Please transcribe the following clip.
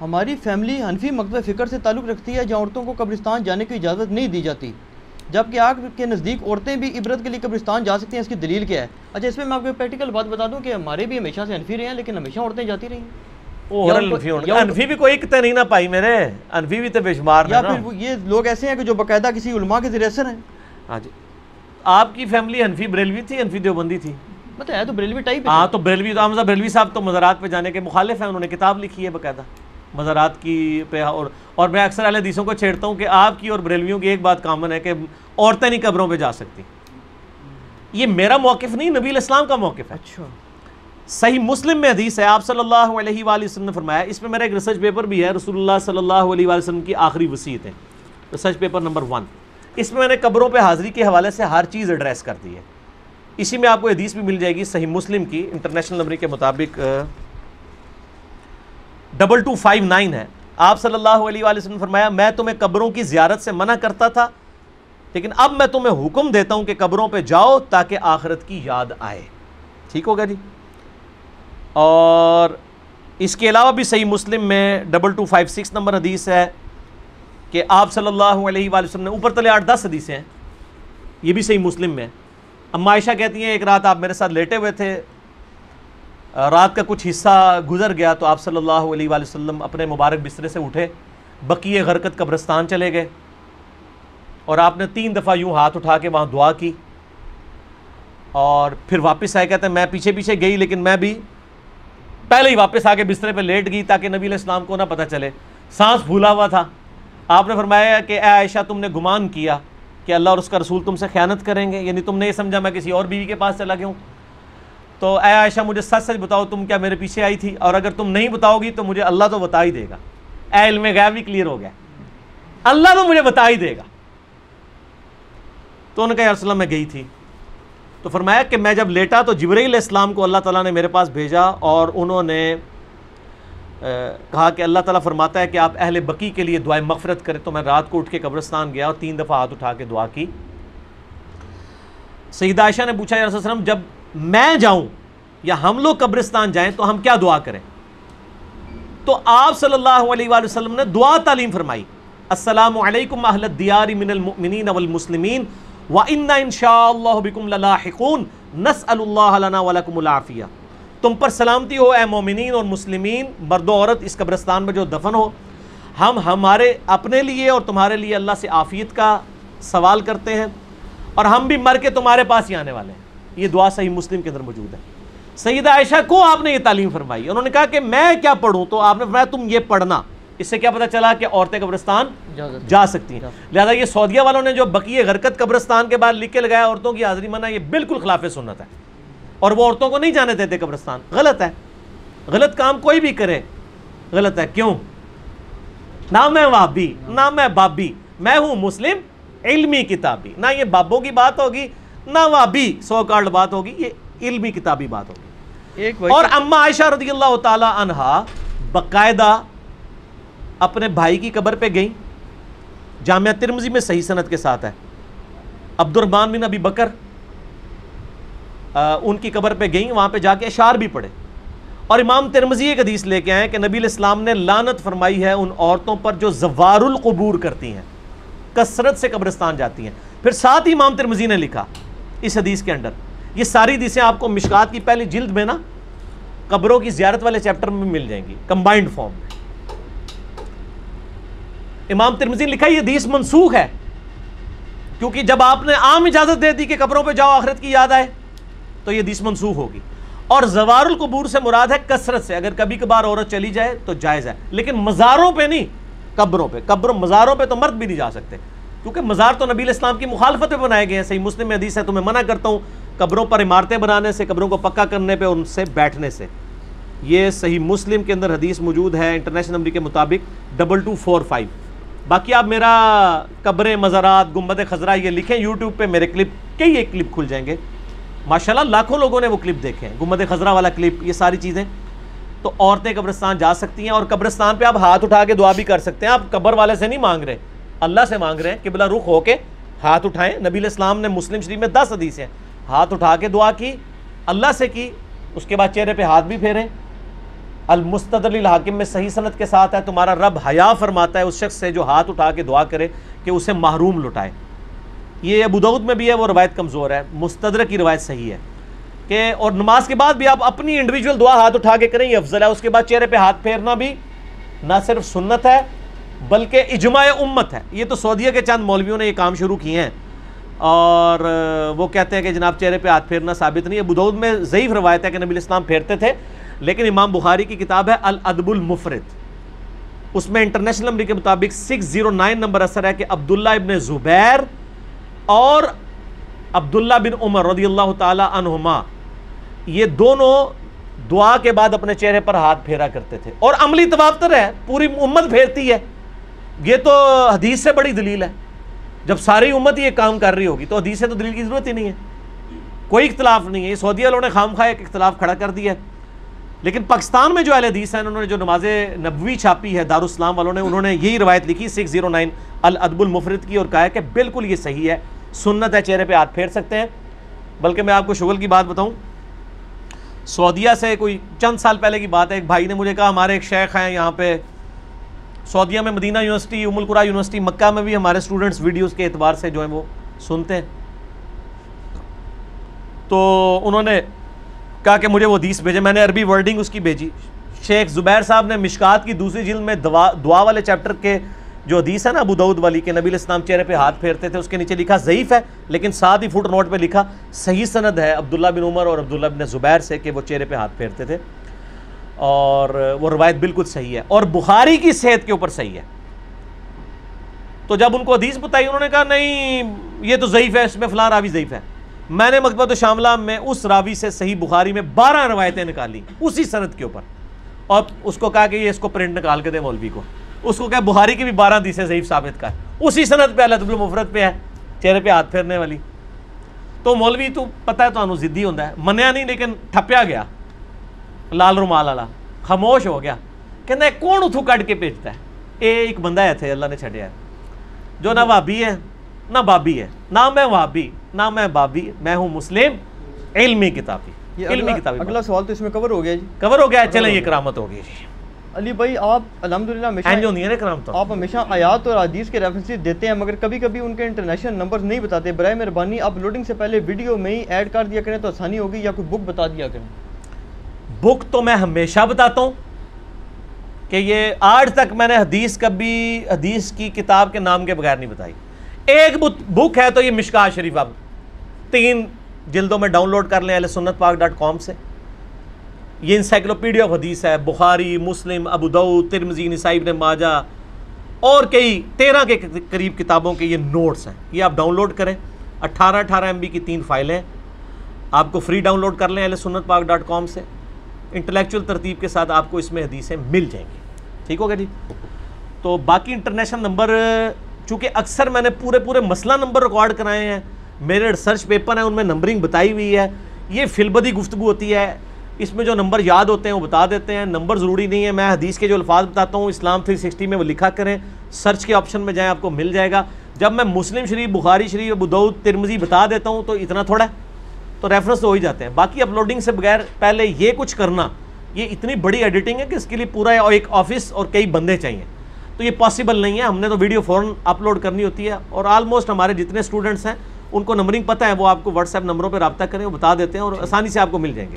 ہماری فیملی حنفی مکتب فکر سے تعلق رکھتی ہے جہاں عورتوں کو قبرستان جانے کی اجازت نہیں دی جاتی۔ جبکہ آگ کے نزدیک عورتیں بھی عبرت کے لیے قبرستان جا سکتی ہیں اس کی دلیل کیا ہے؟ اچھا اس میں میں آپ کو پریکٹیکل بات بتا دوں کہ ہمارے بھی ہمیشہ سے انفی رہے ہیں لیکن ہمیشہ عورتیں جاتی رہی ہیں انفی بھی کوئی کتے نہیں نہ پائی میرے۔ انفی بھی تو بے شمار یا پھر یہ لوگ ایسے ہیں کہ جو باقاعدہ کسی علماء کے ذریعے اثر ہیں۔ ہاں جی۔ آپ کی فیملی انفی بریلوی تھی انفی دیوبندی تھی؟ مطلب ہے تو بریلوی ٹائپ ہاں تو بریلوی تو حمزہ بریلوی صاحب تو مزارات پہ جانے کے مخالف ہیں انہوں نے کتاب لکھی ہے باقاعدہ۔ مزارات کی پہ اور اور میں اکثر اہل حدیثوں کو چھیڑتا ہوں کہ آپ کی اور بریلویوں کی ایک بات کامن ہے کہ عورتیں نہیں قبروں پہ جا سکتی۔ یہ میرا موقف نہیں نبی الاسلام کا موقف ہے۔ اچھا۔ صحیح مسلم میں حدیث ہے آپ صلی اللہ علیہ وآلہ وسلم نے فرمایا اس میں میرا ایک ریسرچ پیپر بھی ہے رسول اللہ صلی اللہ علیہ وآلہ وسلم کی آخری وصیت ہے۔ ریسرچ پیپر نمبر ون اس میں میں نے قبروں پہ حاضری کے حوالے سے ہر چیز ایڈریس کر دی ہے۔ اسی میں آپ کو حدیث بھی مل جائے گی صحیح مسلم کی انٹرنیشنل نمبر کے مطابق ڈبل ٹو فائیو نائن ہے۔ آپ صلی اللہ علیہ وآلہ وسلم فرمایا، میں تمہیں قبروں کی زیارت سے منع کرتا تھا، لیکن اب میں تمہیں حکم دیتا ہوں کہ قبروں پہ جاؤ تاکہ آخرت کی یاد آئے۔ ٹھیک ہوگا جی؟ اور اس کے علاوہ بھی صحیح مسلم میں double two five six number حدیث ہے کہ آپ صلی اللہ علیہ وآلہ وسلم نے اوپر تلے آٹھ دس حدیثیں ہیں۔ یہ بھی صحیح مسلم میں۔ اما عائشہ کہتی ہیں، ایک رات آپ میرے ساتھ لیٹے ہوئے تھے رات کا کچھ حصہ گزر گیا تو آپ صلی اللہ علیہ وآلہ وسلم اپنے مبارک بسترے سے اٹھے، بقیہ غرکت قبرستان چلے گئے اور آپ نے تین دفعہ یوں ہاتھ اٹھا کے وہاں دعا کی اور پھر واپس آئے، کہتے ہیں، میں پیچھے پیچھے گئی لیکن میں بھی پہلے ہی واپس آ کے بسترے پہ لیٹ گئی تاکہ نبی علیہ السلام کو نہ پتہ چلے۔ سانس پھولا ہوا تھا۔ آپ نے فرمایا کہ اے عائشہ، تم نے گمان کیا کہ اللہ اور اس کا رسول تم سے خیانت کریں گے؟ یعنی تم نے یہ سمجھا، میں کسی اور بیوی کے پاس چلا گیا ہوں۔ تو اے عائشہ مجھے سچ سچ بتاؤ تم کیا میرے پیچھے آئی تھی؟ اور اگر تم نہیں بتاؤ گی تو مجھے اللہ تو بتا ہی دے گا۔ اے علم غیب بھی کلیئر ہو گیا۔ اللہ تو مجھے بتا ہی دے گا۔ تو انہوں نے کہا میں گئی تھی۔ تو فرمایا کہ میں جب لیٹا تو جبرائیل علیہ السلام کو اللہ تعالیٰ نے میرے پاس بھیجا اور انہوں نے کہا کہ اللہ تعالیٰ فرماتا ہے کہ آپ اہل بقی کے لیے دعائیں مغفرت کریں۔ تو میں رات کو اٹھ کے قبرستان گیا اور تین دفعہ ہاتھ اٹھا کے دعا کی۔ سیدہ عائشہ نے پوچھا، یا رسول اللہ علیہ وسلم جب میں جاؤں یا ہم لوگ قبرستان جائیں تو ہم کیا دعا کریں؟ تو آپ صلی اللہ علیہ وآلہ وسلم نے دعا تعلیم فرمائی۔ السلام علیکم اہل الدیار من المؤمنین والمسلمین وَإِنَّا إِن شَاءَ اللَّهُ بِكُمْ لَلَاحِقُونَ۔ نَسْأَلُ اللَّهَ لَنَا وَلَكُمُ الْعَافِيَةَ تم پر سلامتی ہو اے مومنین اور مسلمین۔ مرد و عورت اس قبرستان میں جو دفن ہو، ہم ہمارے اپنے لیے اور تمہارے لیے اللہ سے عافیت کا سوال کرتے ہیں اور ہم بھی مر کے تمہارے پاس ہی آنے والے ہیں۔ یہ دعا صحیح مسلم کے اندر موجود ہے۔ سیدہ عائشہ کو آپ نے یہ تعلیم فرمائی انہوں نے کہا کہ میں کیا پڑھوں؟ تو آپ نے فرمایا تم یہ پڑھنا۔ اس سے کیا پتہ چلا کہ عورتیں قبرستان جا سکتی ہیں۔ لہذا یہ سعودیہ والوں نے جو بقیہ غرکت قبرستان کے بعد لکھ کے لگایا عورتوں کی حاضری منع یہ بالکل خلاف سنت ہے۔ اور وہ عورتوں کو نہیں جانے دیتے قبرستان۔ غلط ہے۔ غلط کام کوئی بھی کرے غلط ہے۔ کیوں؟ نہ میں وابی نہ میں بابی میں ہوں مسلم علمی کتابی۔ نہ یہ بابوں کی بات ہوگی نہ وابی سو کارڈ بات ہوگی یہ علمی کتابی بات ہوگی۔ ایک اور اما عائشہ رضی اللہ تعالی عنہا باقاعدہ اپنے بھائی کی قبر پہ گئیں۔ جامعہ ترمزی میں صحیح سند کے ساتھ ہے۔ عبد الرحمن بن ابی بکر ان کی قبر پہ گئیں وہاں پہ جا کے اشعار بھی پڑھے۔ اور امام ترمزی ایک حدیث لے کے آئے کہ نبی علیہ السلام نے لانت فرمائی ہے ان عورتوں پر جو زوار القبور کرتی ہیں کثرت سے قبرستان جاتی ہیں۔ پھر ساتھ ہی امام ترمزی نے لکھا اس حدیث کے اندر۔ یہ ساری حدیثیں آپ کو مشکات کی پہلی جلد میں نا قبروں کی زیارت والے چیپٹر میں مل جائیں گی کمبائنڈ فارم میں۔ امام ترمزی لکھا یہ حدیث منسوخ ہے۔ کیونکہ جب آپ نے عام اجازت دے دی کہ قبروں پہ جاؤ، آخرت کی یاد آئے، تو یہ حدیث منسوخ ہوگی۔ اور زوار القبور سے مراد ہے کثرت سے۔ اگر کبھی کبھار عورت چلی جائے تو جائز ہے، لیکن مزاروں پہ نہیں، قبروں پہ۔ قبروں مزاروں پہ تو مرد بھی نہیں جا سکتے۔ کیونکہ مزار تو نبی الاسلام کی مخالفت پہ بنائے گئے ہیں۔ صحیح مسلم میں حدیث ہے تو میں منع کرتا ہوں، قبروں پر عمارتیں بنانے سے، قبروں کو پکا کرنے پہ ان سے بیٹھنے سے۔ یہ صحیح مسلم کے اندر حدیث موجود ہے، انٹرنیشنل نمبر کے مطابق ڈبل ٹو فور فائیو۔ باقی آپ میرا قبریں، مزارات، گنبد خزرہ یہ لکھیں یوٹیوب پہ، میرے کلپ، کئی ایک کلپ کھل جائیں گے۔ ماشاءاللہ لاکھوں لوگوں نے وہ کلپ دیکھے ہیں۔ گنبد خزرہ والا کلپ، یہ ساری چیزیں۔ تو عورتیں قبرستان جا سکتی ہیں اور قبرستان پہ آپ ہاتھ اٹھا کے دعا بھی کر سکتے ہیں۔ آپ قبر والے سے نہیں مانگ رہے۔ اللہ سے مانگ رہے ہیں قبلہ رخ ہو کے ہاتھ اٹھائیں۔ نبی علیہ السلام نے مسلم شریف میں دس حدیث ہیں۔ ہاتھ اٹھا کے دعا کی، اللہ سے کی، اس کے بعد چہرے پہ ہاتھ بھی پھیریں۔ المستدر الحاکم میں صحیح صنعت کے ساتھ ہے، تمہارا رب حیا فرماتا ہے اس شخص سے جو ہاتھ اٹھا کے دعا کرے کہ اسے محروم لٹائے۔ یہ ابو دعود میں بھی ہے، وہ روایت کمزور ہے۔ مستدر کی روایت صحیح ہے کہ، اور نماز کے بعد بھی آپ اپنی انڈیویجول دعا ہاتھ اٹھا کے کریں، یہ افضل ہے۔ اس کے بعد چہرے پہ ہاتھ پھیرنا بھی نہ صرف سنت ہے بلکہ اجماع امت ہے۔ یہ تو سعودیہ کے چند مولویوں نے یہ کام شروع کیے ہیں۔ اور وہ کہتے ہیں کہ جناب چہرے پہ ہاتھ پھیرنا ثابت نہیں ہے۔ بدعود میں ضعیف روایت ہے کہ نبی الاسلام پھیرتے تھے، لیکن امام بخاری کی کتاب ہے الادب المفرد۔ اس میں انٹرنیشنل نمبر کے مطابق سکس زیرو نائن نمبر اثر ہے کہ عبداللہ ابن زبیر اور عبداللہ بن عمر رضی اللہ تعالی عنہما، یہ دونوں دعا کے بعد اپنے چہرے پر ہاتھ پھیرا کرتے تھے۔ اور عملی تواتر ہے، پوری امت پھیرتی ہے۔ یہ تو حدیث سے بڑی دلیل ہے۔ جب ساری امت یہ کام کر رہی ہوگی تو حدیث سے تو دلیل کی ضرورت ہی نہیں ہے۔ کوئی اختلاف نہیں ہے۔ یہ سعودی والوں نے خام خواہ ایک اختلاف کھڑا کر دیا ہے۔ لیکن پاکستان میں جو اہل حدیث ہیں، انہوں نے جو نماز نبوی چھاپی ہے دارالاسلام والوں نے، انہوں نے یہی روایت لکھی، سکس زیرو نائن الادب المفرد کی، اور کہا ہے کہ بالکل یہ صحیح ہے۔ سنت ہے، چہرے پہ ہاتھ پھیر سکتے ہیں۔ بلکہ میں آپ کو شغل کی بات بتاؤں۔ سعودیہ سے کوئی چند سال پہلے کی بات ہے۔ ایک بھائی نے مجھے کہا، ہمارے ایک شیخ ہیں یہاں پہ۔ سعودیہ میں مدینہ یونیورسٹی ام القرا یونیورسٹی، مکہ میں بھی ہمارے اسٹوڈنٹس ویڈیوز کے اعتبار سے جو ہیں وہ سنتے ہیں۔ تو انہوں نے کہا کہ مجھے وہ حدیث بھیجے میں نے عربی ورڈنگ اس کی بھیجی۔ شیخ زبیر صاحب نے مشکات کی دوسری جلد میں دعا دعا والے چیپٹر کے جو حدیث ہے نا ابو دعود والی کہ نبی الاسلام چہرے پہ ہاتھ پھیرتے تھے، اس کے نیچے لکھا ضعیف ہے، لیکن ساتھ ہی فٹ نوٹ پہ لکھا صحیح سند ہے عبداللہ بن عمر اور عبداللہ بن زبیر سے کہ وہ چہرے پہ ہاتھ پھیرتے تھے۔ اور وہ روایت بالکل صحیح ہے اور بخاری کی صحت کے اوپر صحیح ہے۔ تو جب ان کو حدیث بتائی، انہوں نے کہا، نہیں، یہ تو ضعیف ہے، اس میں فلاں راوی ضعیف ہے۔ میں نے مکتبہ شاملہ میں اس راوی سے صحیح بخاری میں بارہ روایتیں نکالی اسی سند کے اوپر۔ اور اس کو کہا کہ یہ اس کو پرنٹ نکال کے دے مولوی کو۔ اس کو کہا، بخاری کی بھی بارہ دیسیں ضعیف ثابت کا ہے اسی سند پہ اللہ تب المفرت پہ ہے، چہرے پہ ہاتھ پھیرنے والی۔ تو مولوی، تو پتہ ہے تو ضدی ہوتا ہے۔ منیا نہیں، لیکن ٹھپیا گیا۔ لال رومال والا خاموش ہو گیا کہنا کون اتھو کٹ کے بھیجتا ہے اے ایک بندہ ہے تھے اللہ نے چھڑیا ہے جو نہ وابی ہے نہ بابی ہے نہ میں وابی نہ میں بابی میں ہوں مسلم علمی کتابی علمی کتابی اگلا سوال تو اس میں کور ہو گیا جی کور ہو گیا چلیں یہ کرامت ہو گئی جی علی بھائی آپ الحمدللہ ہمیشہ اینج ہوندی ہے نا کرامت آپ ہمیشہ آیات اور حدیث کے ریفرنسز دیتے ہیں مگر کبھی کبھی ان کے انٹرنیشنل نمبر نہیں بتاتے برائے مہربانی آپ لوڈنگ سے پہلے ویڈیو میں ہی ایڈ کر دیا کریں تو آسانی ہوگی یا کوئی بک بتا دیا کریں بک تو میں ہمیشہ بتاتا ہوں کہ یہ آج تک میں نے حدیث کبھی حدیث کی کتاب کے نام کے بغیر نہیں بتائی۔ ایک بک ہے تو یہ مشکا شریف اب۔ تین جلدوں میں ڈاؤن لوڈ کر لیں اہل سنت پاک ڈاٹ کام سے۔ یہ انسائکلوپیڈیا آف حدیث ہے۔ بخاری، مسلم، ابو دعود ترمزی نسائی، ابن ماجہ اور کئی تیرہ کے قریب کتابوں کے یہ نوٹس ہیں۔ یہ آپ ڈاؤن لوڈ کریں۔ اٹھارہ اٹھارہ ایم بی کی تین فائلیں۔ آپ کو فری ڈاؤن لوڈ کر لیں اہل سنت پاک ڈاٹ کام سے۔ انٹلیکچوئل ترتیب کے ساتھ آپ کو اس میں حدیثیں مل جائیں گی۔ ٹھیک ہوگا جی؟ تو باقی انٹرنیشنل نمبر، چونکہ اکثر میں نے پورے پورے مسئلہ نمبر ریکارڈ کرائے ہیں، میرے ریسرچ پیپر ہیں، ان میں نمبرنگ بتائی ہوئی ہے۔ یہ فلبدی گفتگو ہوتی ہے۔ اس میں جو نمبر یاد ہوتے ہیں، وہ بتا دیتے ہیں۔ نمبر ضروری نہیں ہے، میں حدیث کے جو الفاظ بتاتا ہوں، اسلام 360 میں وہ لکھا کریں۔ سرچ کے آپشن میں جائیں، آپ کو مل جائے گا۔ جب میں مسلم شریف، بخاری شریف ابود ترمزی بتا دیتا ہوں تو اتنا تھوڑا ہے۔ تو ریفرنس تو ہو ہی جاتے ہیں۔ باقی اپلوڈنگ سے بغیر پہلے یہ کچھ کرنا، یہ اتنی بڑی ایڈیٹنگ ہے کہ اس کے لیے پورا ایک آفس اور کئی بندے چاہیے۔ تو یہ پاسبل نہیں ہے۔ ہم نے تو ویڈیو فوراً اپلوڈ کرنی ہوتی ہے اور آلموسٹ ہمارے جتنے اسٹوڈنٹس ہیں، ان کو نمبرنگ پتہ ہے، وہ آپ کو واٹس ایپ نمبروں پہ رابطہ کریں، وہ بتا دیتے ہیں اور آسانی سے آپ کو مل جائیں گے۔